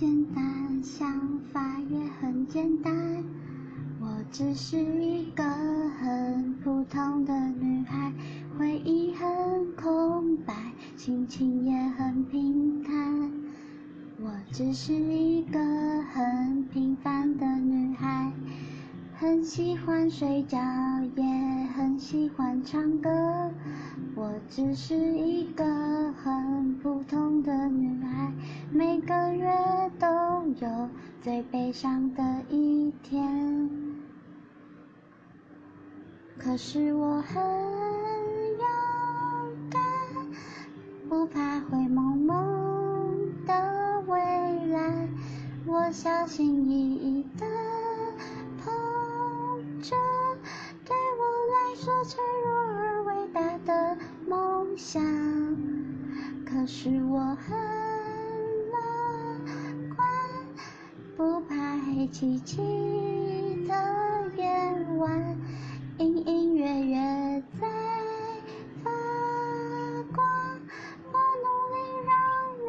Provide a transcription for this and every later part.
简单，想法也很简单。我只是一个很普通的女孩，回忆很空白，心情也很平淡。我只是一个很平凡的女孩，很喜欢睡觉，也很喜欢唱歌。我只是一个很普通的女孩，每个月有最悲伤的一天。可是我很勇敢，不怕灰蒙蒙的未来。我小心翼翼地捧着，对我来说脆弱而伟大的梦想。可是我很不怕黑漆漆的夜晚，隐隐约约在发光。我努力让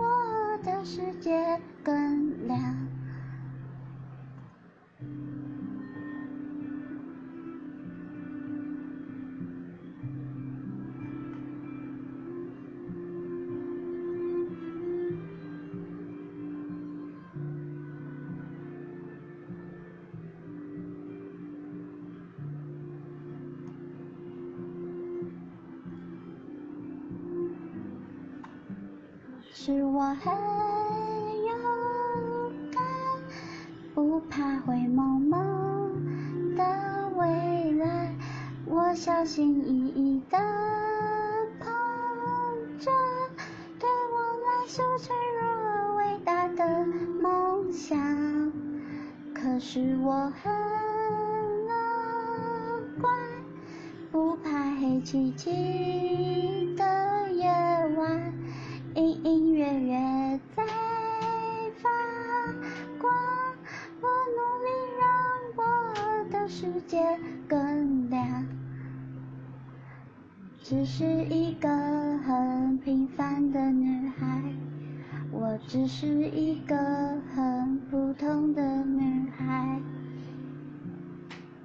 我的世界更亮。是我很勇敢，不怕灰蒙蒙的未来。我小心翼翼地捧着，对我来说脆弱而伟大的梦想。可是我很乐观，不怕黑漆漆世界更亮。只是一个很平凡的女孩，我只是一个很。